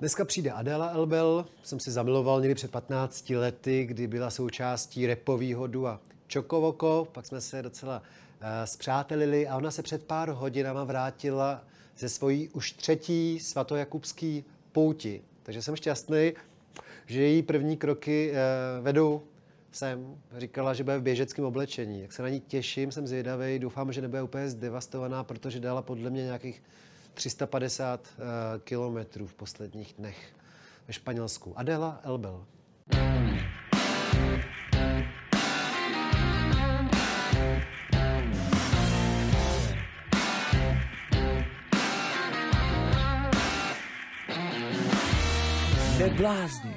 Dneska přijde Adela Elbel, jsem si zamiloval někdy před 15 lety, kdy byla součástí repového a Čokovoko, pak jsme se docela uh, zpřátelili a ona se před pár hodinama vrátila ze svojí už třetí svatojakubský pouti. Takže jsem šťastný, že její první kroky uh, vedou sem. Říkala, že bude v běžeckém oblečení. Jak se na ní těším, jsem zvědavý, doufám, že nebude úplně zdevastovaná, protože dala podle mě nějakých 350 uh, kilometrů v posledních dnech ve Španělsku. Adela Elbel. Neblázni.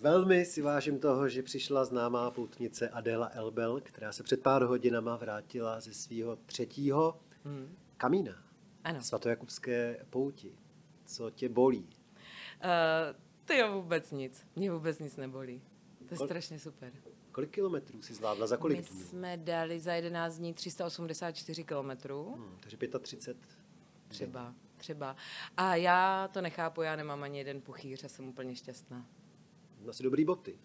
Velmi si vážím toho, že přišla známá poutnice Adela Elbel, která se před pár hodinama vrátila ze svého třetího hmm. kamína. Ano. Svatojakubské pouti. Co tě bolí? Uh, to je vůbec nic. Mě vůbec nic nebolí. To je Kol- strašně super. Kolik kilometrů jsi zvládla? Za kolik My dní? jsme dali za 11 dní 384 kilometrů. Hmm, takže 35 Třeba, třeba. A já to nechápu, já nemám ani jeden puchýř a jsem úplně šťastná. Asi dobrý boty.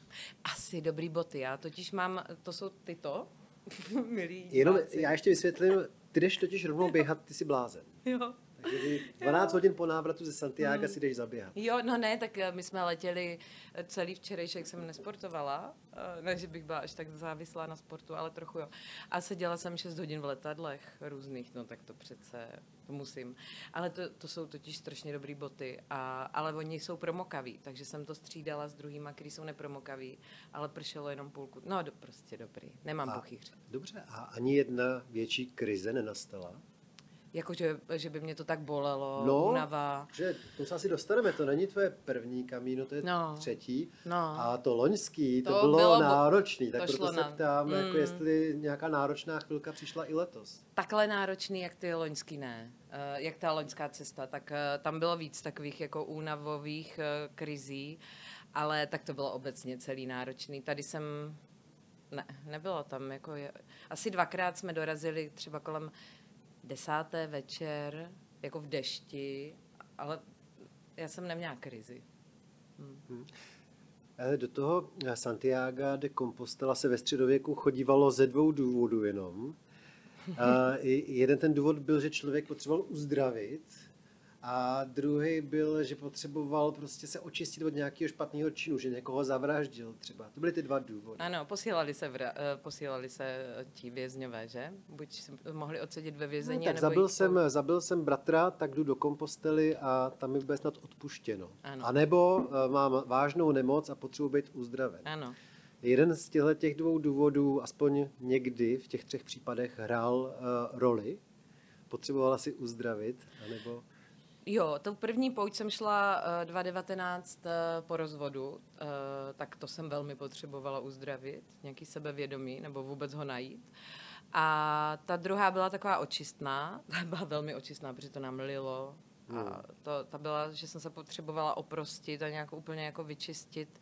Asi dobrý boty. Já totiž mám, to jsou tyto, milí Jenom já ještě vysvětlím, ty jdeš totiž rovnou běhat, ty jsi blázen. Jo. Takže 12 jo. hodin po návratu ze Santiago hmm. si jdeš zaběhat. Jo, no ne, tak eh, my jsme letěli eh, celý včerejšek jsem nesportovala, eh, ne, že bych byla až tak závislá na sportu, ale trochu jo. A seděla jsem 6 hodin v letadlech různých, no tak to přece to musím. Ale to, to jsou totiž strašně dobrý boty, a, ale oni jsou promokaví, takže jsem to střídala s druhýma, který jsou nepromokaví, ale pršelo jenom půlku. No, do, prostě dobrý, nemám a, puchýř. Dobře, a ani jedna větší krize nenastala? Jako, že, že by mě to tak bolelo, no, unava. že to se asi dostaneme, to není tvoje první kamíno, to je no, třetí. No. A to loňský, to, to bylo, bylo náročný, tak to proto se na... ptám, jako mm. jako jestli nějaká náročná chvilka přišla i letos. Takhle náročný, jak ty loňský ne. Uh, jak ta loňská cesta, tak uh, tam bylo víc takových jako únavových uh, krizí, ale tak to bylo obecně celý náročný. Tady jsem ne, nebylo tam, jako je, asi dvakrát jsme dorazili třeba kolem desáté večer, jako v dešti, ale já jsem neměla krizi. Hmm. Hmm. Do toho Santiago de Compostela se ve středověku chodívalo ze dvou důvodů jenom. jeden ten důvod byl, že člověk potřeboval uzdravit a druhý byl, že potřeboval prostě se očistit od nějakého špatného činu, že někoho zavraždil třeba. To byly ty dva důvody. Ano, posílali se, vra, eh, posílali se eh, ti vězňové, že? Buď mohli odsedět ve vězení, no, tak zabil, jsem, po... zabil jsem bratra, tak jdu do kompostely a tam mi bude snad odpuštěno. Ano. A nebo uh, mám vážnou nemoc a potřebuji být uzdraven. Ano. Jeden z těch dvou důvodů, aspoň někdy v těch třech případech, hrál uh, roli. Potřebovala si uzdravit, anebo... Jo, to první pouť jsem šla uh, 2019 uh, po rozvodu, uh, tak to jsem velmi potřebovala uzdravit, nějaký sebevědomí, nebo vůbec ho najít. A ta druhá byla taková očistná, ta byla velmi očistná, protože to nám lilo. Hmm. A to, ta byla, že jsem se potřebovala oprostit a nějak úplně jako vyčistit.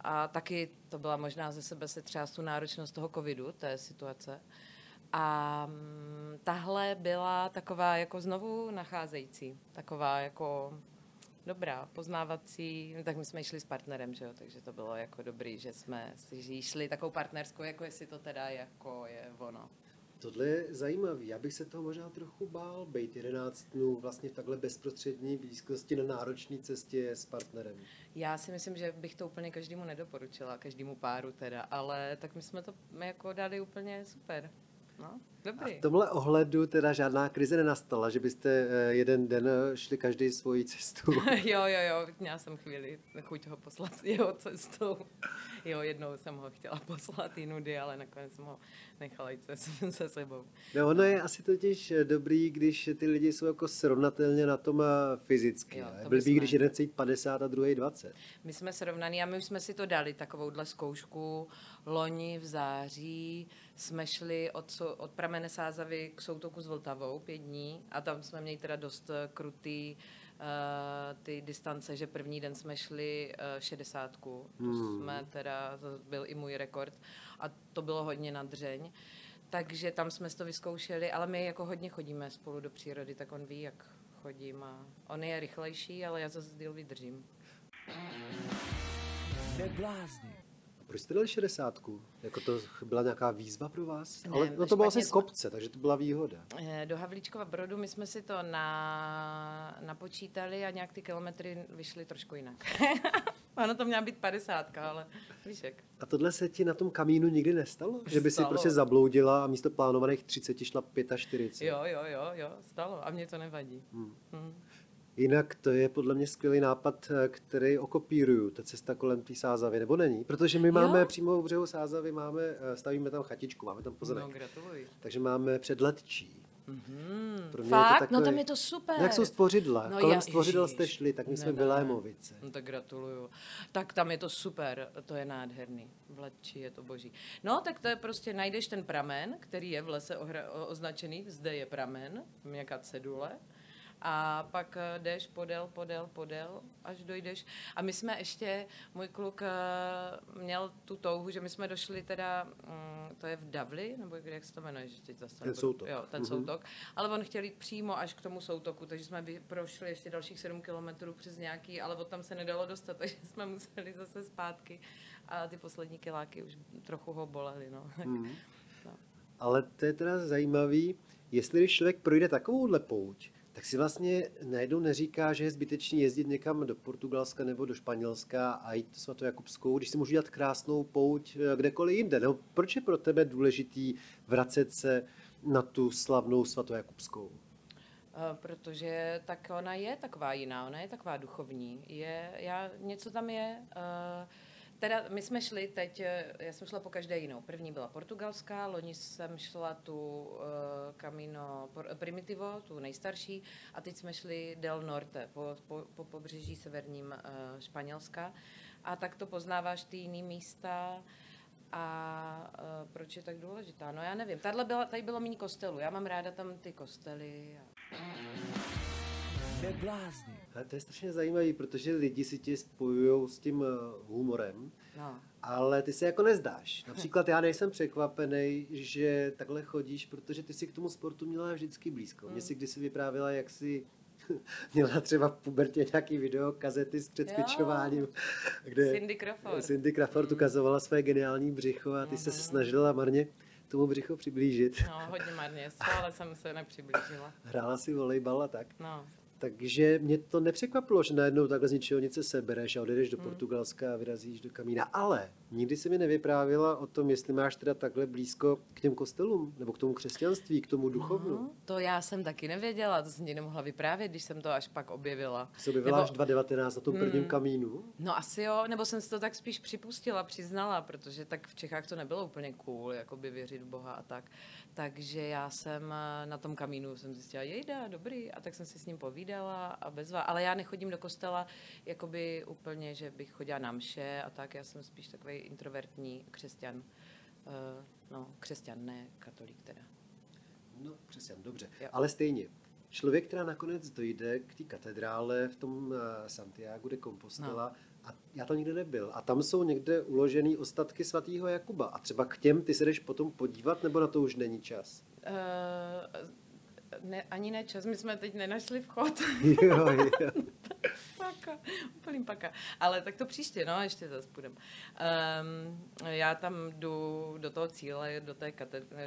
A taky to byla možná ze sebe se třeba tu náročnost toho covidu, té situace. A mm, tahle byla taková jako znovu nacházející, taková jako dobrá, poznávací, no tak my jsme šli s partnerem, že jo, takže to bylo jako dobrý, že jsme si šli takovou partnerskou, jako jestli to teda jako je ono. Tohle je zajímavý. Já bych se toho možná trochu bál, být 11 dnů vlastně v takhle bezprostřední blízkosti na náročné cestě s partnerem. Já si myslím, že bych to úplně každému nedoporučila, každému páru teda, ale tak my jsme to jako dali úplně super. No, dobrý. A v tomhle ohledu teda žádná krize nenastala, že byste eh, jeden den eh, šli každý svojí cestu. jo, jo, jo, měla jsem chvíli chuť ho poslat jeho cestou. Jo, jednou jsem ho chtěla poslat jinudy, ale nakonec jsem ho nechala jít se, se sebou. No ono je asi totiž eh, dobrý, když ty lidi jsou jako srovnatelně na tom fyzicky. Jo, to Blbý, když jeden chce jít 50 a druhý 20. My jsme srovnaný a my už jsme si to dali, takovouhle zkoušku loni v září jsme šli od, od pramene Sázavy k soutoku s Vltavou pět dní a tam jsme měli teda dost eh, krutý uh, ty distance, že první den jsme šli uh, šedesátku, to hmm. jsme teda, to byl i můj rekord a to bylo hodně na dřeň, takže tam jsme to vyzkoušeli, ale my jako hodně chodíme spolu do přírody, tak on ví, jak chodím a on je rychlejší, ale já zase díl vydržím. Neblázni. Proč jste dali 60? Jako to byla nějaká výzva pro vás? Ne, Ale no to bylo asi špatně z kopce, takže to byla výhoda. Eh, Do Havlíčkova Brodu my jsme si to na, napočítali a nějak ty kilometry vyšly trošku jinak. ono to měla být 50, ale víš jak. A tohle se ti na tom kamínu nikdy nestalo? Že by si prostě zabloudila a místo plánovaných 30 šla 45? Jo, jo, jo, jo, stalo a mě to nevadí. Hmm. Hmm. Jinak to je podle mě skvělý nápad, eh, který okopíruju, ta cesta kolem té Sázavy, nebo není? Protože my máme Jo. přímo u břehu Sázavy, máme, eh, stavíme tam chatičku, máme tam pozemek. No, gratuluji. Takže máme předletčí. Mm, Pro mě Fakt? je to No takový- tam je to super. Jak jsou stvořidla? No kolem já- stvořidel jste šli, tak my jsme Ne, ne. Vilémovice. No tak gratuluju. Tak tam je to super, to je nádherný. V Letči je to boží. No tak to je prostě, najdeš ten pramen, který je v lese ohra- označený, zde je pramen, nějaká cedule. A pak eh, jdeš podél, podél, podél, až dojdeš. A my jsme ještě, můj kluk eh, měl tu touhu, že my jsme došli teda, mm, to je v Davli, nebo kde, jak se to jmenuje, že teď zase Ten soutok. Jo, ten Mhm. soutok. Ale on chtěl jít přímo až k tomu soutoku, takže jsme prošli ještě dalších 7 kilometrů přes nějaký, ale od tam se nedalo dostat, takže jsme museli zase zpátky. A ty poslední kiláky už trochu ho bolely, no. Mhm. No. Ale to je teda zajímavý, jestli když člověk projde takovouhle pouť, tak si vlastně najednou neříká, že je zbytečný jezdit někam do Portugalska nebo do Španělska a jít svatojakubskou, když si můžu dělat krásnou pouť eh, kdekoliv jinde. Nebo proč je pro tebe důležitý vracet se na tu slavnou svatojakubskou? Eh, Protože tak ona je taková jiná, ona je taková duchovní. Je, já, něco tam je. eh, Teda my jsme šli teď, eh, já jsem šla po každé jinou. První byla portugalská, loni jsem šla tu uh, Camino Primitivo, tu nejstarší, a teď jsme šli Del Norte, po, po, po pobřeží severním uh, Španělska. A tak to poznáváš ty jiný místa. A uh, proč je tak důležitá? No já nevím. Tady, byla, tady bylo méně kostelů. Já mám ráda tam ty kostely. A... Neblázni. A to je strašně zajímavý, protože lidi si tě spojují s tím eh, humorem, No. ale ty se jako nezdáš. Například já nejsem překvapený, že takhle chodíš, protože ty si k tomu sportu měla vždycky blízko. Mě si kdysi vyprávěla, jak si měla třeba v pubertě nějaký video, kazety s předcvičováním, kde Cindy Crawford. Cindy Crawford ukazovala své geniální břicho a ty se snažila marně tomu břicho přiblížit. No, hodně marně. Stále jsem se nepřiblížila. Hrála si volejbal a tak. No. Takže mě to nepřekvapilo, že najednou takhle z ničeho nic se sebereš a odejdeš do Portugalska a vyrazíš do Kamína. Ale nikdy se mi nevyprávěla o tom, jestli máš teda takhle blízko k těm kostelům, nebo k tomu křesťanství, k tomu duchovnu. No, to já jsem taky nevěděla, to jsem ti nemohla vyprávět, když jsem to až pak objevila. Se objevila Nebo- až 2019 na tom prvním kamínu. No asi jo, nebo jsem si to tak spíš připustila, přiznala, protože tak v Čechách to nebylo úplně cool, jakoby věřit v Boha a tak. Takže já jsem eh, na tom kamínu jsem zjistila, jejda, dobrý, a tak jsem si s ním povídala a bezva. Ale já nechodím do kostela jakoby úplně, že bych chodila na mše a tak, já jsem spíš takový introvertní křesťan. Uh, no, křesťan, ne katolík teda. No, křesťan, dobře. Jo. Ale stejně, člověk, která nakonec dojde k té katedrále v tom eh, Santiago de Compostela, No. a já tam nikdy nebyl. A tam jsou někde uložený ostatky svatého Jakuba. A třeba k těm ty se jdeš potom podívat, nebo na to už není čas? Uh, ne, ani ne čas, my jsme teď nenašli vchod. jo, jo. Paka, úplný paka. Ale tak to příště, no, ještě zase půjdem. Um, já tam jdu do toho cíle, do té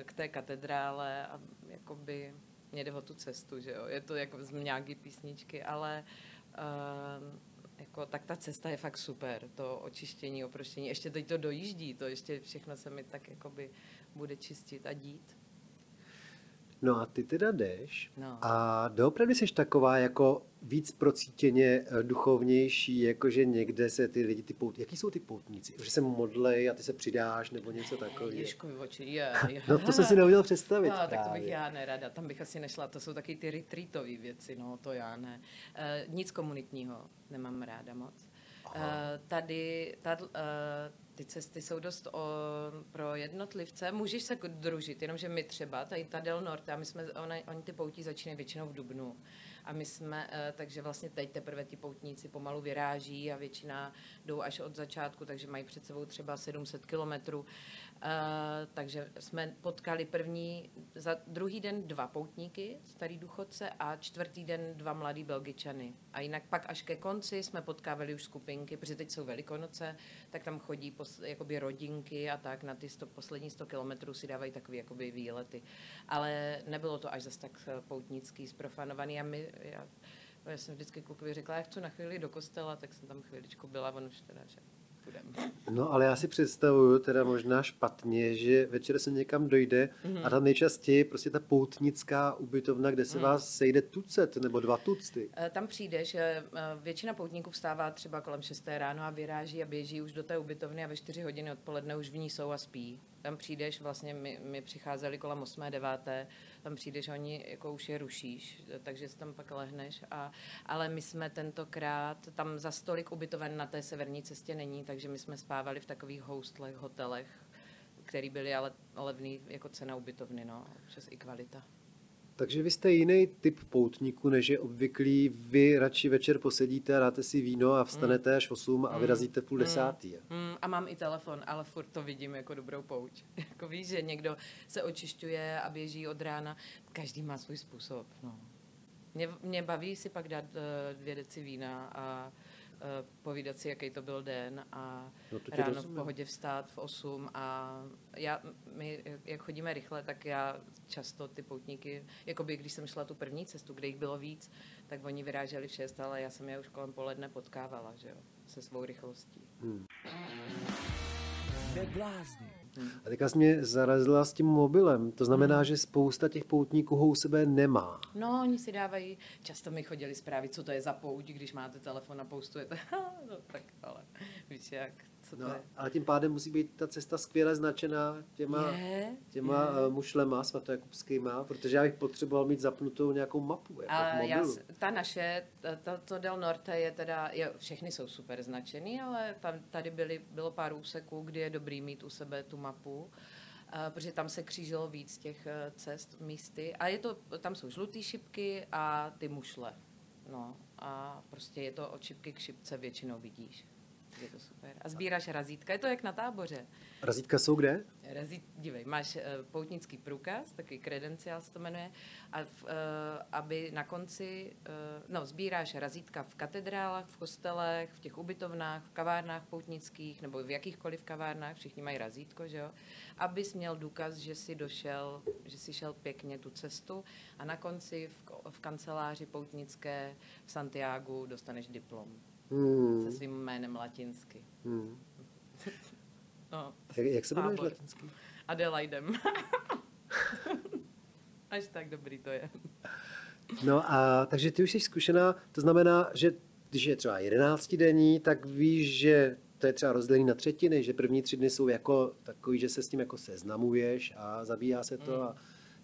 k té katedrále a jakoby mě jde o tu cestu, že jo. Je to jako z nějaký písničky, ale um, jako, tak ta cesta je fakt super. To očištění, oproštění. Ještě teď to dojíždí, to ještě všechno se mi tak jakoby bude čistit a dít. No a ty teda jdeš No. a doopravdy jsi taková jako víc procítěně eh, duchovnější, jakože někde se ty lidi, ty pout, jaký jsou ty poutníci? Že se modlej a ty se přidáš nebo něco takového? Ježkovi oči, je, je. No to jsem si neuměl představit No, tak to bych já nerada, tam bych asi nešla, to jsou taky ty retreatové věci, no to já ne. E, nic komunitního nemám ráda moc. E, tady, tady e, ty cesty jsou dost o, pro jednotlivce, můžeš se družit, jenomže my třeba, tady ta Del Norte, a my jsme, oni, oni ty poutí začínají většinou v Dubnu. A my jsme, e, takže vlastně teď teprve ti poutníci pomalu vyráží a většina jdou až od začátku, takže mají před sebou třeba 700 kilometrů. Uh, takže jsme potkali první, za druhý den dva poutníky, starý důchodce, a čtvrtý den dva mladý Belgičany. A jinak pak až ke konci jsme potkávali už skupinky, protože teď jsou velikonoce, tak tam chodí pos, jakoby rodinky a tak na ty sto, poslední 100 kilometrů si dávají takové jakoby výlety. Ale nebylo to až zase tak eh, poutnický, sprofanovaný a my, já, já jsem vždycky klukovi řekla, já chci na chvíli do kostela, tak jsem tam chvíličku byla, on už teda, že půjdeme. No, ale já si představuju teda možná špatně, že večer se někam dojde mm-hmm. a tam nejčastěji prostě ta poutnická ubytovna, kde se mm. vás sejde tucet nebo dva tucty. Eh, tam přijdeš, eh, většina poutníků vstává třeba kolem 6 ráno a vyráží a běží už do té ubytovny a ve 4 hodiny odpoledne už v ní jsou a spí. Tam přijdeš, vlastně my, my přicházeli kolem 8. 9. tam přijdeš, oni jako už je rušíš, takže si tam pak lehneš. A, ale my jsme tentokrát, tam za stolik ubytoven na té severní cestě není, takže my jsme spávali v takových hostlech, hotelech, který byly ale levný jako cena ubytovny, no, přes i kvalita. Takže vy jste jiný typ poutníku, než je obvyklý. Vy radši večer posedíte, dáte si víno a vstanete mm. až 8 a vyrazíte v půl mm. desátý. Mm. A mám i telefon, ale furt to vidím jako dobrou pouť. jako víš, že někdo se očišťuje a běží od rána. Každý má svůj způsob. No. Mě, mě baví si pak dát uh, dvě deci vína a povídat si, jaký to byl den a no ráno rozumím. v pohodě vstát v 8 a já, my, jak chodíme rychle, tak já často ty poutníky, jako by když jsem šla tu první cestu, kde jich bylo víc, tak oni vyráželi v 6, ale já jsem je už kolem poledne potkávala, že jo, se svou rychlostí. Hmm. Hmm. A teďka jsi mě zarazila s tím mobilem. To znamená, hmm. že spousta těch poutníků ho u sebe nemá. No, oni si dávají, často mi chodili zprávy, co to je za pouť, když máte telefon a poustujete. no, tak ale víš jak, no, to. Ale tím pádem musí být ta cesta skvěle značená těma, je, těma je. Eh, mušlema svatojakubskýma, protože já bych potřeboval mít zapnutou nějakou mapu. Jako a já, ta naše, ta, to Del Norte je teda, je, všechny jsou super značený, ale tam, tady byly, bylo pár úseků, kdy je dobrý mít u sebe tu mapu. Uh, protože tam se křížilo víc těch uh, cest, místy. A je to, tam jsou žluté šipky a ty mušle. No a prostě je to od šipky k šipce většinou vidíš. Je to super. A sbíráš razítka, je to jak na táboře. Razítka jsou kde? Razít, dívej, máš uh, poutnický průkaz, takový kredenciál se to jmenuje, a v, uh, aby na konci, uh, no, sbíráš razítka v katedrálách, v kostelech, v těch ubytovnách, v kavárnách poutnických, nebo v jakýchkoliv kavárnách, všichni mají razítko, že jo, abys měl důkaz, že jsi došel, že jsi šel pěkně tu cestu a na konci v, v kanceláři poutnické v Santiagu dostaneš diplom hmm. se svým jménem latinsky. Hmm. no, jak, jak se jmenuješ latinsky? Adelaidem. Až tak dobrý to je. No a takže ty už jsi zkušená, to znamená, že když je třeba jedenácti denní, tak víš, že to je třeba rozdělený na třetiny, že první tři dny jsou jako takový, že se s tím jako seznamuješ a zabíjá se to mm. a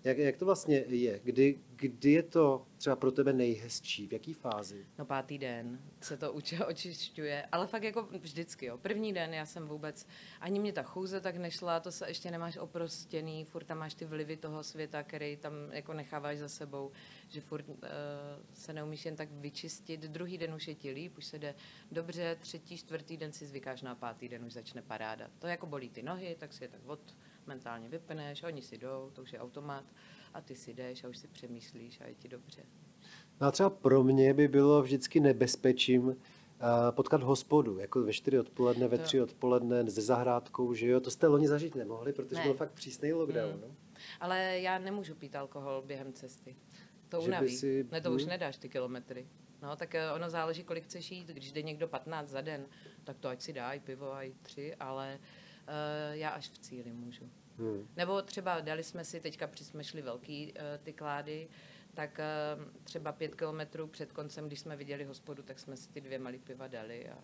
jak, jak to vlastně je? Kdy, kdy je to třeba pro tebe nejhezčí? V jaký fázi? No pátý den se to uče, očišťuje, ale fakt jako vždycky, jo. První den já jsem vůbec, ani mě ta chůze tak nešla, to se ještě nemáš oprostěný, furt tam máš ty vlivy toho světa, který tam jako necháváš za sebou, že furt uh, se neumíš jen tak vyčistit. Druhý den už je ti líp, už se jde dobře, třetí, čtvrtý den si zvykáš na pátý den už začne paráda. To jako bolí ty nohy, tak si je tak od mentálně vypneš, oni si jdou, to už je automat a ty si jdeš a už si přemýšlíš a je ti dobře. No a třeba pro mě by bylo vždycky nebezpečím eh, potkat hospodu, jako ve čtyři odpoledne, ve tři odpoledne, se zahrádkou, že jo, to jste loni zažít nemohli, protože ne. byl fakt přísný lockdown. Hmm. No? Ale já nemůžu pít alkohol během cesty. To unaví. Si... Ne, to už hmm. nedáš ty kilometry. No, tak eh, ono záleží, kolik chceš jít. Když jde někdo 15 za den, tak to ať si dá i pivo a i tři, ale uh, já až v cíli můžu. Hmm. Nebo třeba dali jsme si, teďka jsme šli velký uh, ty klády, tak uh, třeba pět kilometrů před koncem, když jsme viděli hospodu, tak jsme si ty dvě malý piva dali. A...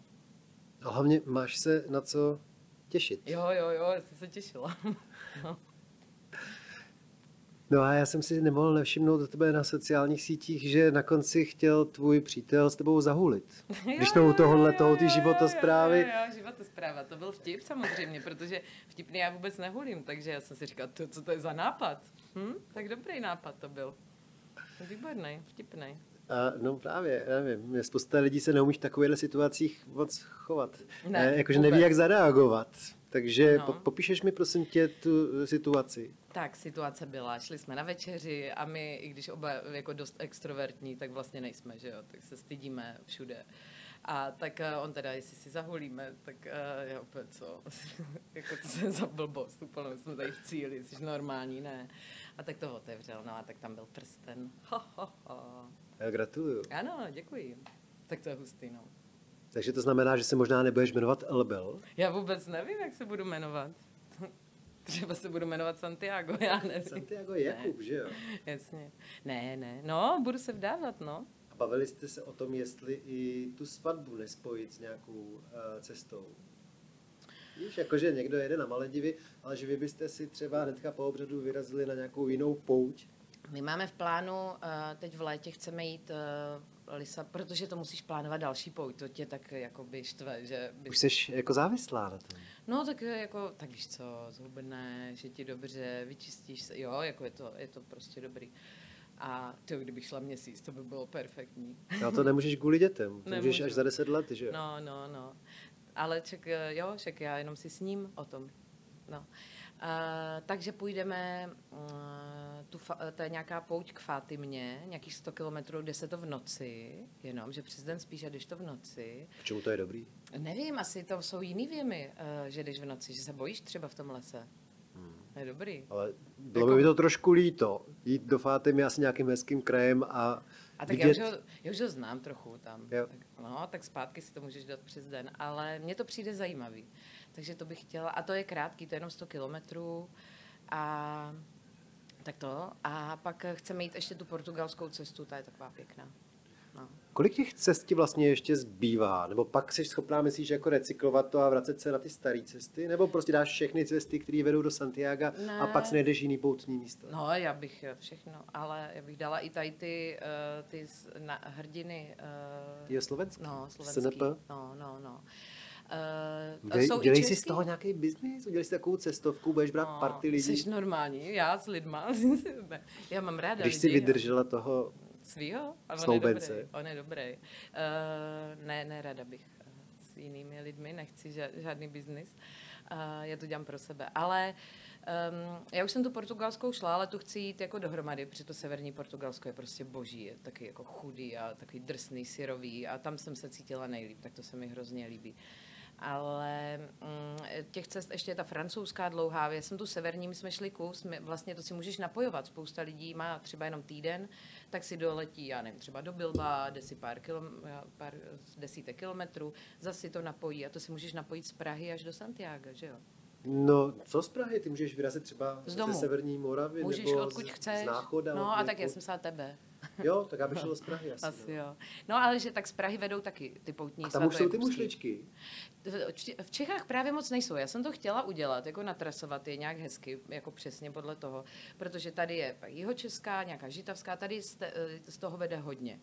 a hlavně máš se na co těšit. Jo, jo, jo, já jsem se těšila. no. No a já jsem si nemohl nevšimnout do tebe na sociálních sítích, že na konci chtěl tvůj přítel s tebou zahulit. Když to u tohohle toho ty životosprávy. Jo, jo, jo, životospráva, to byl vtip samozřejmě, protože vtipný já vůbec nehulím, takže já jsem si říkal, to, co to je za nápad? Hm? Tak dobrý nápad to byl. Výborný, vtipný. A, no právě, nevím, spousta lidí se neumí v takovýchhle situacích moc chovat. Ne, e, jakože neví, jak zareagovat. Takže No. po, popíšeš mi prosím tě tu eh, situaci. Tak, situace byla, šli jsme na večeři a my, i když oba jako dost extrovertní, tak vlastně nejsme, že jo, tak se stydíme všude. A tak eh, on teda, jestli si zahulíme, tak uh, já opět co, jako to jsem za blbost, úplnou jsme tady v cíli, jsi normální, ne. A tak to otevřel, no a tak tam byl prsten. Ha, ha, ha. Já gratuluju. Ano, děkuji. Tak to je hustý, no. Takže to znamená, že se možná nebudeš jmenovat Elbel. Já vůbec nevím, jak se budu jmenovat. Třeba se budu jmenovat Santiago, já nevím. Santiago Jakub, že jo? Jasně. Ne, ne. No, budu se vdávat, no. A bavili jste se o tom, jestli i tu svatbu nespojit s nějakou uh, cestou. Víš, jakože někdo jede na Maledivy, ale že vy byste si třeba hnedka po obřadu vyrazili na nějakou jinou pouť. My máme v plánu, eh, teď v létě chceme jít eh, Lisa, protože to musíš plánovat další pouť, to tě tak jakoby štve, že bys... Už jsi jako závislá na tom. No tak eh, jako, tak víš co, zhubneš, je ti dobře, vyčistíš se, jo, jako je to, je to prostě dobrý. A ty, kdybych šla měsíc, to by bylo perfektní. Ale to nemůžeš kvůli dětem, to můžeš Nemůžu. až za deset let, že jo? No, no, no. Ale ček, eh, jo, však já jenom si s ním o tom. No. Uh, takže půjdeme, uh, tu, to je nějaká pouť k Fátimě, nějakých 100 kilometrů, jde se to v noci, jenom, že přes den spíš a jdeš to v noci. K čemu to je dobrý? Nevím, asi to jsou jiný věmy, uh, že jdeš v noci, že se bojíš třeba v tom lese. To je dobrý. Ale bylo Jako- by mi to trošku líto, jít do Fátimy asi nějakým hezkým krajem a, A tak vidět... já, už ho, já už ho znám trochu tam. Jo. Tak, no, tak zpátky si to můžeš dát přes den, ale mně to přijde zajímavý. Takže to bych chtěla. A to je krátký, to je jenom 100 kilometrů. A tak to. A pak chceme jít ještě tu portugalskou cestu, ta je taková pěkná. No. Kolik těch cest ti vlastně ještě zbývá? Nebo pak jsi schopná, myslíš, jako recyklovat to a vracet se na ty staré cesty? Nebo prostě dáš všechny cesty, které vedou do Santiago a Ne. pak si najdeš jiný poutní místo? no, já bych eh, všechno, ale já bych dala i tady ty, uh, ty na, hrdiny. Uh, Je slovenský? No, slovenský. SNP? No, no, no. Uh, Dej, jsou i dělej si z český. toho nějaký biznis? Udělej si takovou cestovku, budeš brát No, party lidí? Jsi normální, já s lidma. Já mám ráda Když si lidi. vydržela toho, Svýho? Ale on je Snoubence. dobrý. On je dobrý. Uh, ne, ne, rada bych eh, s jinými lidmi, nechci ža- žádný biznis. Uh, já to dělám pro sebe. Ale um, já už jsem tu portugalskou šla, ale tu chci jít jako dohromady, protože to severní Portugalsko je prostě boží, je taky jako chudý a takový drsný, syrový a tam jsem se cítila nejlíp, tak to se mi hrozně líbí. Ale mm, těch cest ještě je ta francouzská dlouhá. Já jsem tu severní, my jsme šli kus, my, vlastně to si můžeš napojovat. Spousta lidí má třeba jenom týden, tak si doletí, já nevím, třeba do Bilba, jde si pár, kilom, pár desítek kilometrů, zase si to napojí a to si můžeš napojit z Prahy až do Santiago, že jo? no co z Prahy? Ty můžeš vyrazit třeba Z ze domu. Severní Moravy Můžeš nebo odkud z, chceš. z Náchoda? no a tak já jsem myslela tebe. Jo, tak já bych šel z Prahy asi. Asi no. jo. No ale že tak z Prahy vedou taky ty poutní A tam už jsou ty mušličky. V Čechách právě moc nejsou. Já jsem to chtěla udělat, jako natrasovat je nějak hezky, jako přesně podle toho, protože tady je jihočeská, nějaká žitavská, tady z, toho vede hodně.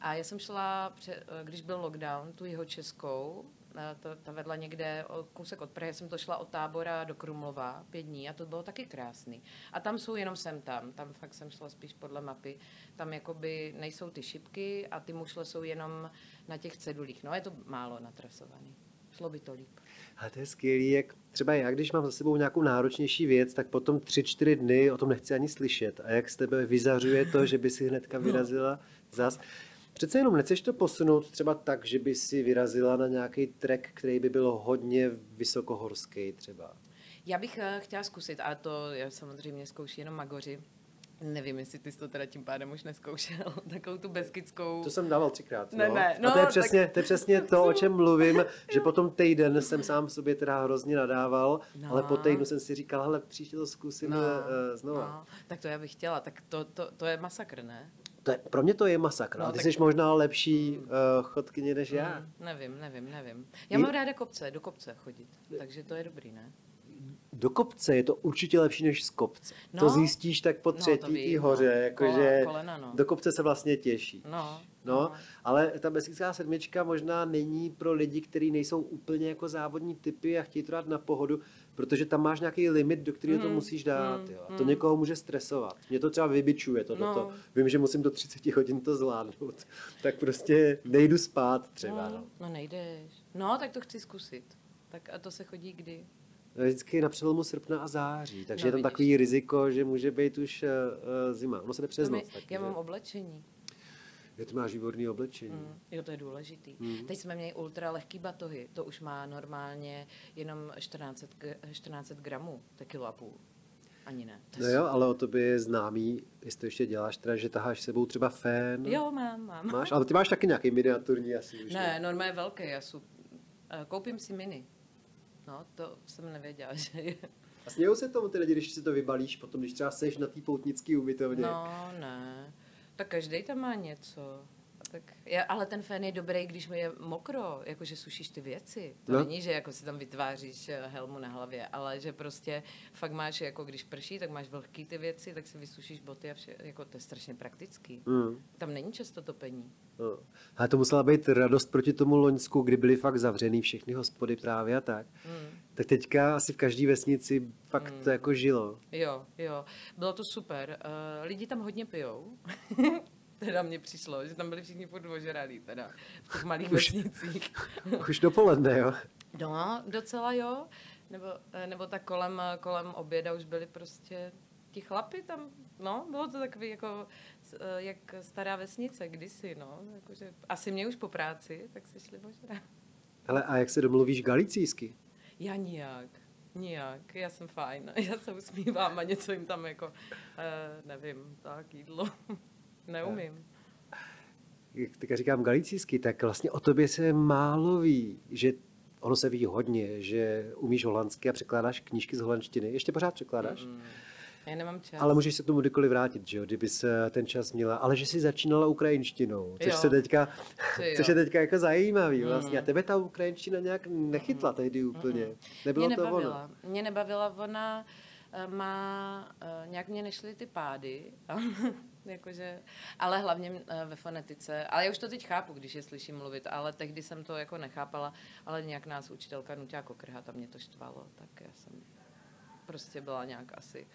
A já jsem šla, když byl lockdown, tu jihočeskou, eh, ta, ta vedla někde o kousek od Prahy, jsem to šla od tábora do Krumlova pět dní a to bylo taky krásný. A tam jsou jenom sem tam, tam fakt jsem šla spíš podle mapy, tam jakoby nejsou ty šipky a ty mušle jsou jenom na těch cedulích. No je to málo natrasovaný. Šlo by to líp. Ale to je skvělý, jak třeba já, když mám za sebou nějakou náročnější věc, tak potom tři, čtyři dny o tom nechci ani slyšet. A jak z tebe vyzařuje to, že by si hnedka vyrazila zas. Přece jenom nechceš to posunout třeba tak, že by si vyrazila na nějaký trek, který by byl hodně vysokohorský třeba. Já bych eh, chtěla zkusit, a to já samozřejmě zkouší jenom magoři. Nevím, jestli ty jsi to teda tím pádem už neskoušel, takovou tu beskidskou... To jsem dával třikrát. Ne, no. ne, a no, to je tak- přesně, to, je přesně to, o čem mluvím, že potom týden jsem sám sobě teda hrozně nadával, No. ale po týdnu jsem si říkal, hele, příště to zkusím No, no, znova. no, tak to já bych chtěla, tak to, to, to je masakr, ne? To je, pro mě to je masakr. No, No, ty tak- jsi možná lepší uh, chodkyně než já. Mm, nevím, nevím, nevím. Já I- mám ráda kopce, do kopce chodit, takže to je dobrý, ne? Do kopce je to určitě lepší než z kopce. No. to zjistíš tak po No, třetí té hoře, no. jakože no. do kopce se vlastně těší. No, No, ale ta Beskidská sedmička možná není pro lidi, kteří nejsou úplně jako závodní typy a chtějí to dát na pohodu, protože tam máš nějaký limit, do kterého to Mm, musíš dát. mm, Jo. A to mm. někoho může stresovat. Mě to třeba vybičuje to, No. to. Vím, že musím do 30 hodin to zvládnout. Tak prostě nejdu spát třeba. No. No, no nejdeš. No, tak to chci zkusit. Tak a to se chodí kdy? vždycky na přelomu srpna a září, takže No, je tam vidíš. takový riziko, že může být už uh, zima. Ono se jde přes noc. já mám oblečení. Jo, ty máš výborný oblečení. Mm, jo, to je důležitý. Mm. Teď jsme měli ultra lehký batohy. To už má normálně jenom 1400, g- 1400 gramů. To je kilo a půl. Ani ne. To No je jo, ale o tobě je známý, jestli to ještě děláš, teda, že taháš sebou třeba fén. Jo, mám, mám. Máš, ale ty máš taky nějaký miniaturní asi už. Ne, normálně velký. Já jsou, eh, koupím si mini. No, to jsem nevěděla, že je. A smějou se tomu ty lidi, když si to vybalíš potom, když třeba seš na té poutnické ubytovně. No, ne. Tak každý tam má něco. A Tak, já, ale ten fén je dobrý, když mi je mokro, jakože sušíš ty věci. To No. není, že jako si tam vytváříš eh, helmu na hlavě, ale že prostě fakt máš, jako když prší, tak máš vlhký ty věci, tak si vysušíš boty a vše, jako to je strašně praktický. Mm. Tam není často topení. No. Ale to musela být radost proti tomu Loňsku, kdy byly fakt zavřený všechny hospody právě a tak. Mm. Tak teďka asi v každé vesnici fakt to jako žilo. Jo, jo. Bylo to super. Uh, lidi tam hodně pijou. teda mně přišlo, že tam byli všichni furt ožralí, teda v těch malých Už- vesnicích. Už dopoledne, jo. No, docela jo. Nebo, eh, nebo tak kolem, kolem oběda už byli prostě ti chlapi tam, no, bylo to takový jako, eh, jak stará vesnice kdysi, no, jakože asi mě už po práci, tak se šli ožrat. Hele, a jak se domluvíš galicijsky? Já nijak, nijak, já jsem fajn, já se usmívám a něco jim tam jako, eh, nevím, tak jídlo, neumím. Jak teďka říkám galicijsky, tak vlastně o tobě se málo ví, že ono se ví hodně, že umíš holandsky a překládáš knížky z holandštiny. Ještě pořád překládáš? Mm. Já nemám čas. Ale můžeš se k tomu kdykoliv vrátit, že jo, kdyby se ten čas měla. Ale že jsi začínala ukrajinštinou, což Jo. se teďka, Ty což jo. je teďka jako zajímavý Mm. vlastně. A tebe ta ukrajinština nějak nechytla tehdy úplně. Nebylo mě to nebavila. ono. Mě nebavila, ona eh, má, eh, nějak mě nešly ty pády, jakože, ale hlavně eh, ve fonetice. Ale já už to teď chápu, když je slyším mluvit, ale tehdy jsem to jako nechápala, ale nějak nás učitelka nutila kokrhat a mě to štvalo, tak já jsem prostě byla nějak asi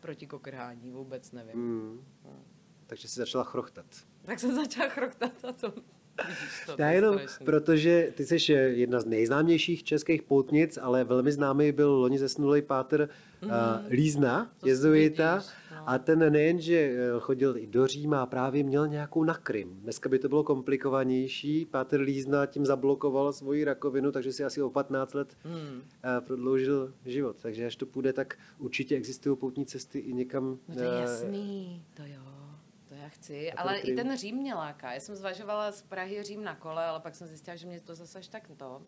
proti kokrhání, vůbec nevím. Mm. Takže jsi začala chrochtat. Tak jsem začala chroktat a to, to, Já je jenom, strašný. protože ty jsi jedna z nejznámějších českých poutnic, ale velmi známý byl loni zesnulý páter mm. uh, Lízna. To jezuita. vidíš, no. A ten nejen, že eh, chodil i do Říma, a právě měl nějakou na Krym. Dneska by to bylo komplikovanější. Páter Lízna tím zablokoval svoji rakovinu, takže si asi o 15 let Hmm. eh, prodloužil život. Takže až to půjde, tak určitě existují poutní cesty i někam. No to je eh, jasný, to jo, já chci. Ale i ten Řím mě láká. Já jsem zvažovala z Prahy Řím na kole, ale pak jsem zjistila, že mě to zase až tak to,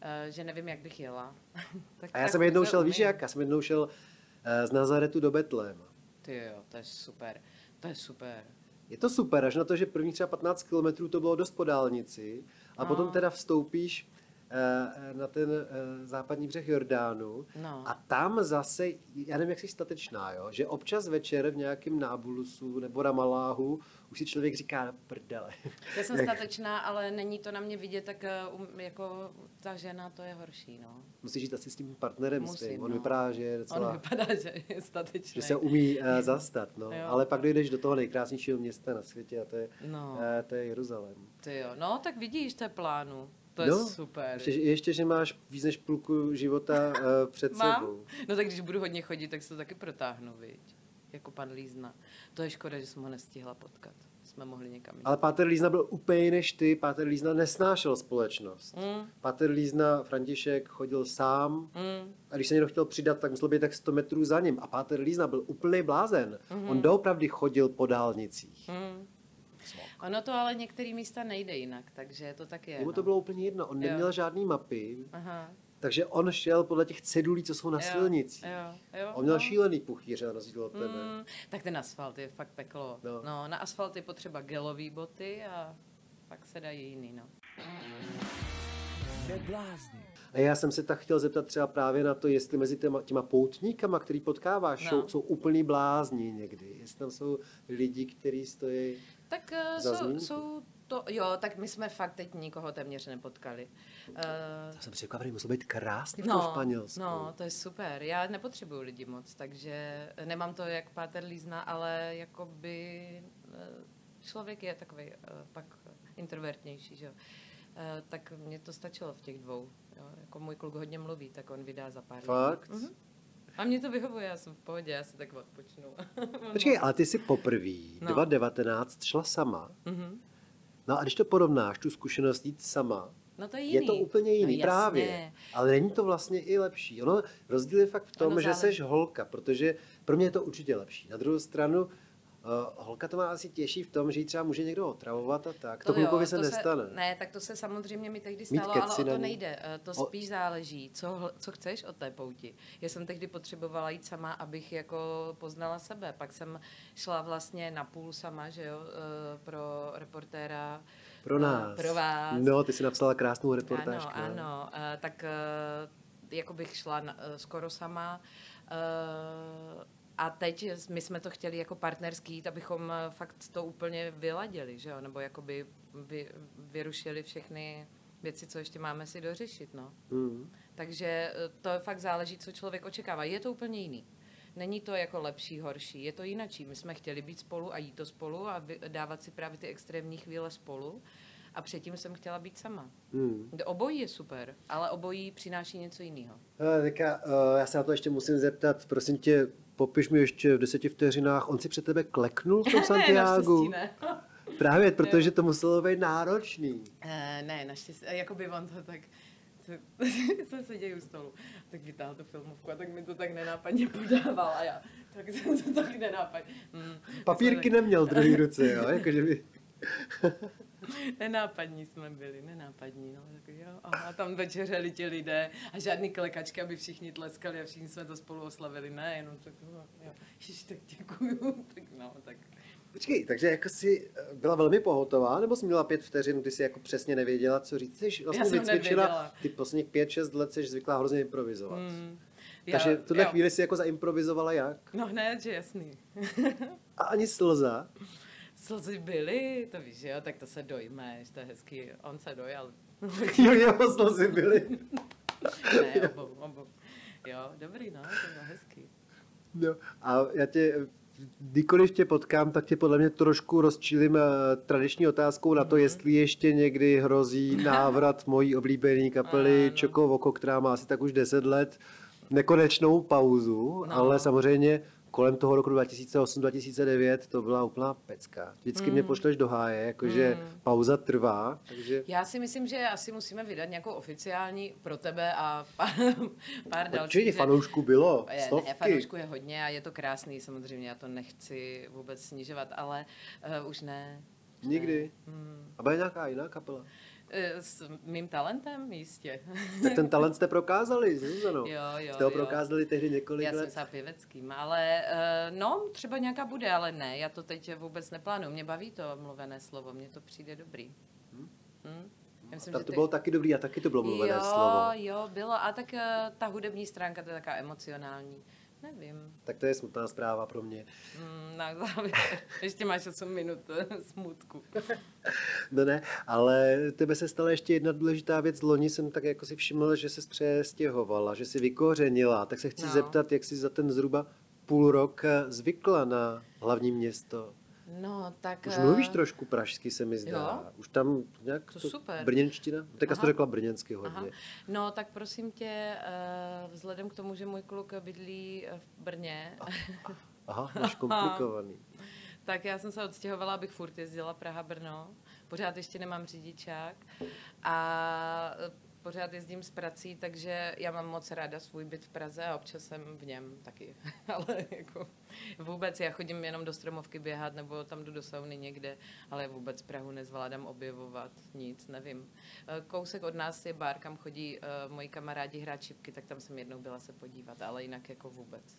eh, že nevím, jak bych jela. tak, A já tak jsem jednou šel, víš jak? Já jsem jednou šel eh, z Nazaretu do Betléma. Ty jo, to je super. To je super. Je to super, až na to, že první třeba 15 kilometrů to bylo dost po dálnici a No. potom teda vstoupíš na ten eh, západní břeh Jordánu No. a tam zase, já nevím, jak jsi statečná, jo? že občas večer v nějakém nábulusu nebo Ramaláhu už si člověk říká prdele. Já jsem statečná, ale není to na mě vidět, tak eh, jako ta žena to je horší, no. Musíš žít asi s tím partnerem Musím, svým. On no. vypadá, že je On docela... vypadá, že je statečný. že se umí uh, zastat, no. Jo. Ale pak dojdeš do toho nejkrásnějšího města na světě a to je, No. uh, to je Jeruzalém. Ty jo, no tak vidíš, to je plánu. To je no, super. Ještě, ještě, že máš víc než půlku života uh, před Mám? sebou. No tak když budu hodně chodit, tak se to taky protáhnu, viď? Jako pan Lízna. To je škoda, že jsem ho nestihla potkat. Jsme mohli někam jít. Ale Páter Lízna byl úplně jiný než ty. Páter Lízna nesnášel společnost. Mm, Páter Lízna, František, chodil sám mm, a když se někdo chtěl přidat, tak musel být tak 100 metrů za ním. A Páter Lízna byl úplný blázen. Mhm. On doopravdy chodil po dálnicích. mm. Ono to ale některé místa nejde jinak, takže to tak je. Jemu no. to bylo úplně jedno. On Jo. neměl žádný mapy, Aha. takže on šel podle těch cedulí, co jsou na Jo, silnici. Jo, jo, On měl no. šílený puchýře na rozdíl od tebe. Mm, tak ten asfalt je fakt peklo. No. No. no, na asfalt je potřeba gelový boty a pak se dají jiný, no. Neblázni. A já jsem se tak chtěl zeptat třeba právě na to, jestli mezi těma, těma poutníkama, který potkáváš, No. jsou, jsou úplný blázni někdy. Jestli tam jsou lidi, kteří stojí... Tak uh, Za jsou, jsou to, jo, tak my jsme fakt teď nikoho téměř nepotkali. Uh, Já jsem překvapený, musel být krásný v tom no, Španělsku. no, to je super. Já nepotřebuju lidi moc, takže nemám to jak Páter Lízna, ale jakoby eh, člověk je takový pak introvertnější, že jo. Eh, tak mě to stačilo v těch dvou. Jo. Jako můj kluk hodně mluví, tak on vydá za pár Fakt? Mhm. A mě to vyhovuje, já jsem v pohodě, já se tak odpočnu. Počkej, ale ty jsi poprvé, No. 2019, šla sama. Mhm. No a když to porovnáš, tu zkušenost jít sama, No to je jiný. je to úplně jiný, no, právě. Ale není to vlastně i lepší. Ono, rozdíl je fakt v tom, Ono že záleží. jsi holka, protože pro mě je to určitě lepší. Na druhou stranu, holka to má asi těžší v tom, že ji třeba může někdo otravovat a tak. To, klukovi jo, se to nestane. ne, tak to se samozřejmě mi tehdy stalo, ale o to nejde. Eh, To O- spíš záleží, co, co chceš od té pouti. Já jsem tehdy potřebovala jít sama, abych jako poznala sebe. Pak jsem šla vlastně na půl sama, že jo, eh, pro reportéra. Pro eh, nás. Pro vás. No, ty jsi napsala krásnou reportážku. Ano, no. ano. eh, Tak eh, jako bych šla na- eh, skoro sama. eh, A teď my jsme to chtěli jako partnerský jít, abychom eh, fakt to úplně vyladili, že jo? Nebo jakoby vy, vyrušili všechny věci, co ještě máme si dořešit, no. Mm. Takže eh, to fakt záleží, co člověk očekává. Je to úplně jiný. Není to jako lepší, horší, je to jinačí. My jsme chtěli být spolu a jít to spolu a dávat si právě ty extrémní chvíle spolu. A předtím jsem chtěla být sama. Mm. Obojí je super, ale obojí přináší něco jiného. Uh, teďka, uh, já se na to ještě musím zeptat, prosím tě, popiš mi ještě v deseti vteřinách, on si před tebe kleknul v tom Santiago? ne, Právě, protože to muselo být náročný. ne. ne, naštěstí, jakoby on to tak, jsem seděl u stolu, tak vytáhl tu filmovku a tak mi to tak nenápadně podával a já, tak jsem to tak nenápadně. Mm, Papírky neměl v druhé ruce, jo? Jakože by... Nenápadní jsme byli, nenápadní, no, tak jo, aha, tam večeřeli ti lidé a žádný klekačky, aby všichni tleskali a všichni jsme to spolu oslavili, ne, jenom tak, no, jo, ježiš, tak děkuju, tak no, tak Počkej, takže jako jsi eh, byla velmi pohotová, nebo jsi měla pět vteřin, kdy jsi jako přesně nevěděla, co říct? Jsi vlastně vycvičila, nevěděla. ty posledních pět, šest let jsi zvyklá hrozně improvizovat. Mm. Takže v tuhle jo. chvíli si jako zaimprovizovala jak? No hned, že jasný. A ani slza? Slzy byly, to víš, jo, tak to se dojmeš, to je hezký. On se dojal. Jo, jeho slzy byly. ne, obou, obou. Jo, dobrý, no, to bylo hezký. No, a já tě, kdykoliv tě potkám, tak tě podle mě trošku rozčílim eh, tradiční otázkou na Mhm. to, jestli ještě někdy hrozí návrat mojí oblíbené kapely. Čoko Voko, která má asi tak už 10 let, nekonečnou pauzu, No. ale samozřejmě kolem toho roku 2008-2009 to byla úplná pecka. Vždycky mě Mm. pošleš do háje, jakože pauza trvá, takže... Já si myslím, že asi musíme vydat nějakou oficiální pro tebe a pár, pár dalších. Určitě že- fanoušků bylo, Je, stovky. ne, fanoušků je hodně a je to krásný, samozřejmě, já to nechci vůbec snižovat, ale uh, už ne. Nikdy. Ne. Hmm. A byla nějaká jiná kapela? Eh, S mým talentem jistě. Tak ten talent jste prokázali, se Zuzanou. Jo, jo, Jste ho jo. prokázali tehdy několik Já jsem let. se pěveckým, ale uh, no, třeba nějaká bude, ale ne, já to teď vůbec neplánuju. Mě baví to mluvené slovo, mně to přijde dobrý. Hm? Já myslím, Tak že to ty- bylo taky dobrý a taky to bylo mluvené jo, slovo. Jo, bylo. A tak uh, ta hudební stránka, to je taková emocionální. Nevím. Tak to je smutná zpráva pro mě. Mm, na závěr. Ještě máš 8 minut eh, smutku. No ne, ale tebe se stala ještě jedna důležitá věc. Loni jsem tak jako si všiml, že se přestěhovala, že si vykořenila. Tak se chci No. zeptat, jak jsi za ten zhruba půl rok eh, zvykla na hlavní město. No, tak... Už eh, mluvíš trošku pražsky, se mi zdá. jo. Už tam nějak To super. brněnština? Teďka jsi to Aha. řekla brněnsky hodně. Aha. No, tak prosím tě, eh, vzhledem k tomu, že můj kluk bydlí eh, v Brně, Aha, máš komplikovaný. tak já jsem se odstěhovala, abych furt jezdila Praha-Brno. Pořád ještě nemám řidičák a eh, pořád jezdím s prací, takže já mám moc ráda svůj byt v Praze a občas jsem v něm taky. ale jako vůbec já chodím jenom do stromovky běhat nebo tam jdu do sauny někde, ale vůbec Prahu nezvládám objevovat, nic, nevím. Eh, Kousek od nás je bar, kam chodí uh, moji kamarádi hrát čipky, tak tam jsem jednou byla se podívat, ale jinak jako vůbec.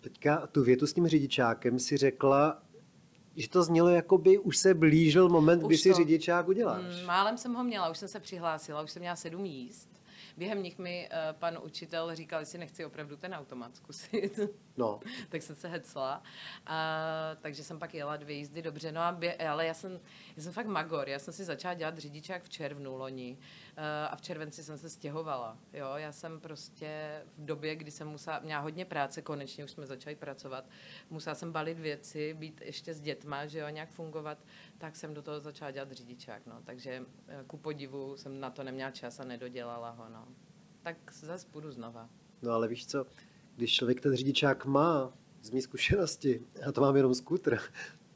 Teďka tu větu s tím řidičákem si řekla, že to znělo, jako by už se blížil moment, kdy Už si to. řidičák uděláš. Mm, Málem jsem ho měla, už jsem se přihlásila, už jsem měla sedm jízd. Během nich mi uh, pan učitel říkal, jestli nechci opravdu ten automat zkusit. No, tak jsem se hecla. A, takže jsem pak jela dvě jízdy dobře. No a bě, ale já jsem, já jsem fakt magor. Já jsem si začala dělat řidičák v červnu loni. Uh, a v červenci jsem se stěhovala. Jo, já jsem prostě v době, kdy jsem musela, měla hodně práce, konečně už jsme začali pracovat, musela jsem balit věci, být ještě s dětma, že jo, nějak fungovat, tak jsem do toho začala dělat řidičák, no. Takže eh, ku podivu jsem na to neměla čas a nedodělala ho, no. Tak zase půjdu znova. No ale víš co, když člověk ten řidičák má, z mý zkušenosti, a to mám jenom skútr,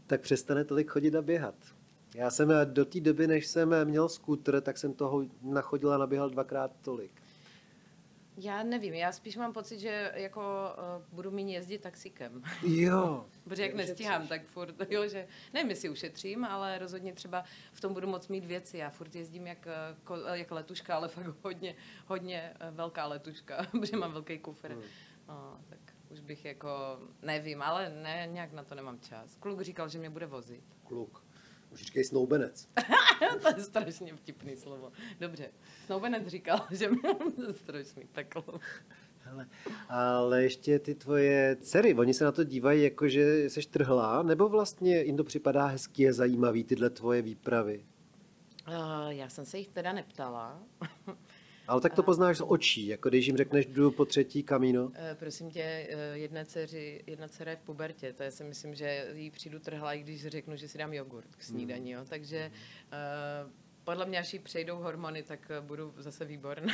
tak přestane tolik chodit a běhat. Já jsem eh, do té doby, než jsem eh, měl skútr, tak jsem toho nachodil a naběhal dvakrát tolik. Já nevím, já spíš mám pocit, že jako uh, budu méně jezdit taxíkem. Jo. Protože jak nestíhám, tak furt, jo, že nevím, jestli ušetřím, ale rozhodně třeba v tom budu moc mít věci. Já furt jezdím jak, jak letuška, ale fakt hodně, hodně velká letuška, protože mám velký kufr. Hmm. No, tak už bych jako, nevím, ale ne, nějak na to nemám čas. Kluk říkal, že mě bude vozit. Kluk. Už říkej snoubenec. to je strašně vtipný slovo. Dobře, snoubenec říkal, že mě strašný peklo. Hele, ale ještě ty tvoje dcery, oni se na to dívají jako, že jsi trhlá, nebo vlastně jim to připadá hezký a zajímavý tyhle tvoje výpravy? Uh, já jsem se jich teda neptala. Ale tak to poznáš z očí, jako když jim řekneš, jdu po třetí kamíno. E, prosím tě, eh, jedna, dceři, jedna dcera je v pubertě, to je si myslím, že jí přijdu trhla, i když řeknu, že si dám jogurt k snídaní, jo. takže e, podle mě, až jí přejdou hormony, tak budu zase výborná.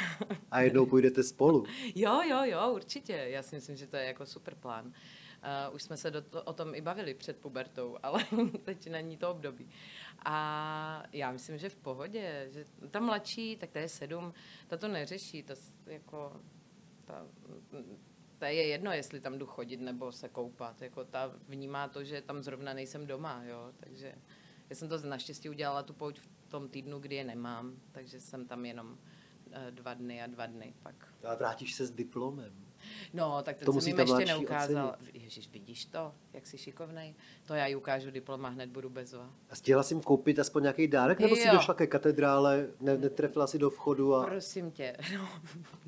A jednou půjdete spolu? jo, jo, jo, určitě. Já si myslím, že to je jako super plán. Uh, už jsme se do to, o tom i bavili před pubertou, ale teď není to období. A já myslím, že v pohodě, že ta mladší, tak to je sedm, ta to neřeší, ta jako, ta, ta je jedno, jestli tam jdu chodit nebo se koupat, jako ta vnímá to, že tam zrovna nejsem doma, jo, takže já jsem to naštěstí udělala tu pouť v tom týdnu, kdy je nemám, takže jsem tam jenom eh, dva dny a dva dny pak. A vrátíš se s diplomem. No, tak to jsem jim ještě neukázal. Ježíš, vidíš to, jak jsi šikovnej? To já jí ukážu diploma, hned budu bezva. A chtěla jsi jim koupit aspoň nějaký dárek, nebo jo. jsi došla ke katedrále, ne, netrefila si do vchodu? A... Prosím tě, no,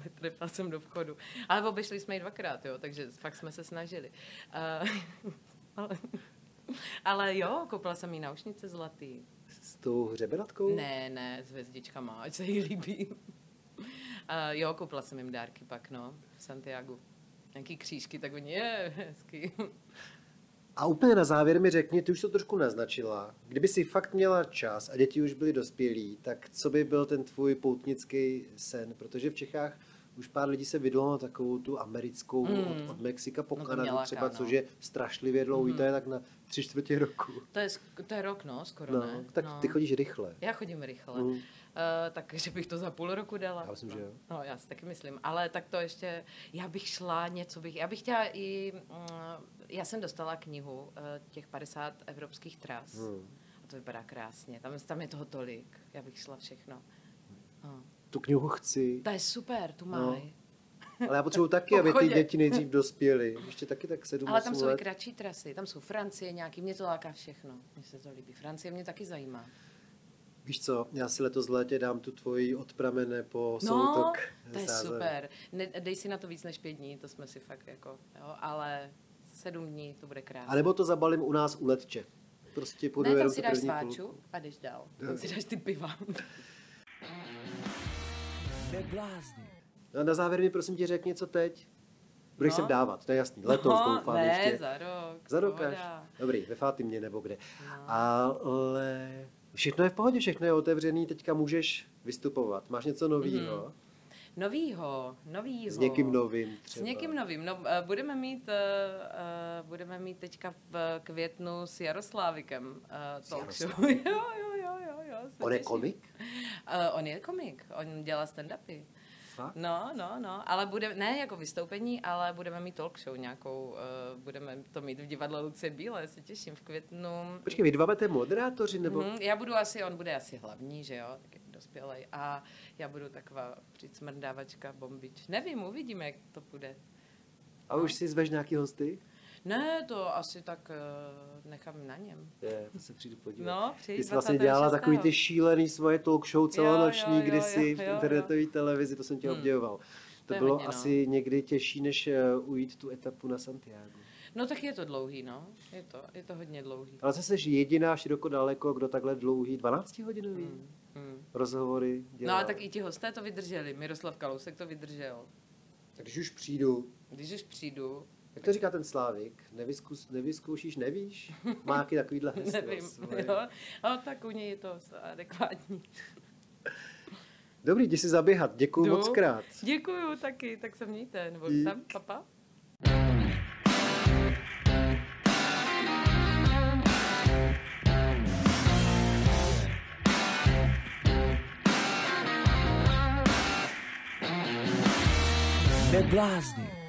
netrefila jsem do vchodu. Ale obešli jsme ji dvakrát, jo, takže fakt jsme se snažili. Uh, ale, ale jo, koupila jsem jí náušnice zlatý. S tou hřebenatkou? Ne, ne, s hvězdičkama, ať se jí líbí. Uh, jo, koupila jsem jim dárky pak, no, Santiago. Nějaký křížky, tak oni je hezký. A úplně na závěr mi řekni, ty už to trošku naznačila, kdyby si fakt měla čas a děti už byly dospělí, tak co by byl ten tvůj poutnický sen? Protože v Čechách už pár lidí se vydalo na takovou tu americkou mm. od, od Mexika po no Kanadu třeba, no. což je strašlivě dlouhý, mm. to je tak na tři čtvrtě roku. To je, to je rok, no, skoro no, ne. Tak no. ty chodíš rychle. Já chodím rychle. Mm. Uh, takže bych to za půl roku dala. Já myslím, no. že jo. No, já si taky myslím. Ale tak to ještě, já bych šla něco bych, já bych chtěla i, uh, já jsem dostala knihu uh, těch 50 evropských tras. Hmm. A to vypadá krásně. Tam, tam je toho tolik. Já bych šla všechno. No. Tu knihu chci. Ta je super, tu mají. No. Ale já potřebuji taky, aby ty děti nejdřív dospěly. Ještě taky tak sedm Ale tam jsou let. i kratší trasy. Tam jsou Francie nějaký, mě to láká všechno. Mně se to líbí. Francie mě taky zajímá. Víš co, já si letos v létě dám tu tvoji od pramene po no, soutok. to je super. Ne, dej si na to víc než pět dní, to jsme si fakt jako, jo, ale sedm dní, to bude krásné. A nebo to zabalím u nás u letče. Prostě půjdu ne, tam si dáš sváču a jdeš dál. Tam si dáš ty piva. No a na závěr mi prosím tě řekni, co teď. Budeš no. sem dávat, to je jasný. Letos no, doufám ne, ještě. za rok. Za rok až. Dobrý, ve Fátimě nebo kde. No. Ale Všechno je v pohodě, všechno je otevřený, teďka můžeš vystupovat. Máš něco nového? Mm. Novýho, novýho. S někým novým třeba. S někým novým. No, eh, budeme mít, uh, budeme mít teďka v květnu s Jaroslávikem uh, talk show. jo, jo, jo, jo, jo. On je komik? Uh, on je komik, on dělá stand-upy. Fakt? No, no, no, ale bude, ne jako vystoupení, ale budeme mít talk show nějakou, uh, budeme to mít v divadle Lucie Bílé, se těším, v květnu. Počkej, vy dva budete moderátoři, nebo? Mm, já budu asi, on bude asi hlavní, že jo, tak jak dospělej, a já budu taková přicmrdávačka, bombič. Nevím, uvidíme, jak to bude. A už si zveš nějaký hosty? Ne, to asi tak uh, nechám na něm. Je, to se přijdu podívat. No, přijď Ty jsi vlastně dělala takový ty šílený svoje talk show celonoční, jo, jo, jo, kdysi jo, jo, v internetové televizi, to jsem tě hmm. obdivoval. To, to bylo hodně, asi no. někdy těžší, než uh, ujít tu etapu na Santiago. No tak je to dlouhý, no. Je to, je to hodně dlouhý. Ale zase jsi jediná široko daleko, kdo takhle dlouhý, 12 hodinový hmm. Hmm. rozhovory dělal. No ale tak i ti hosté to vydrželi. Miroslav Kalousek to vydržel. Tak když už přijdu. Když už přijdu, Jak to říká ten Slávik? Nevyskus, nevyzkoušíš, nevíš? Má jaký takovýhle heslo Nevím, svoje. jo, ale tak u něj je to adekvátní. Dobrý, jdi si zaběhat. Děkuji Jdu. moc krát. Děkuju taky, tak se mějte, nebo Dík. tam, papa. Neblázni.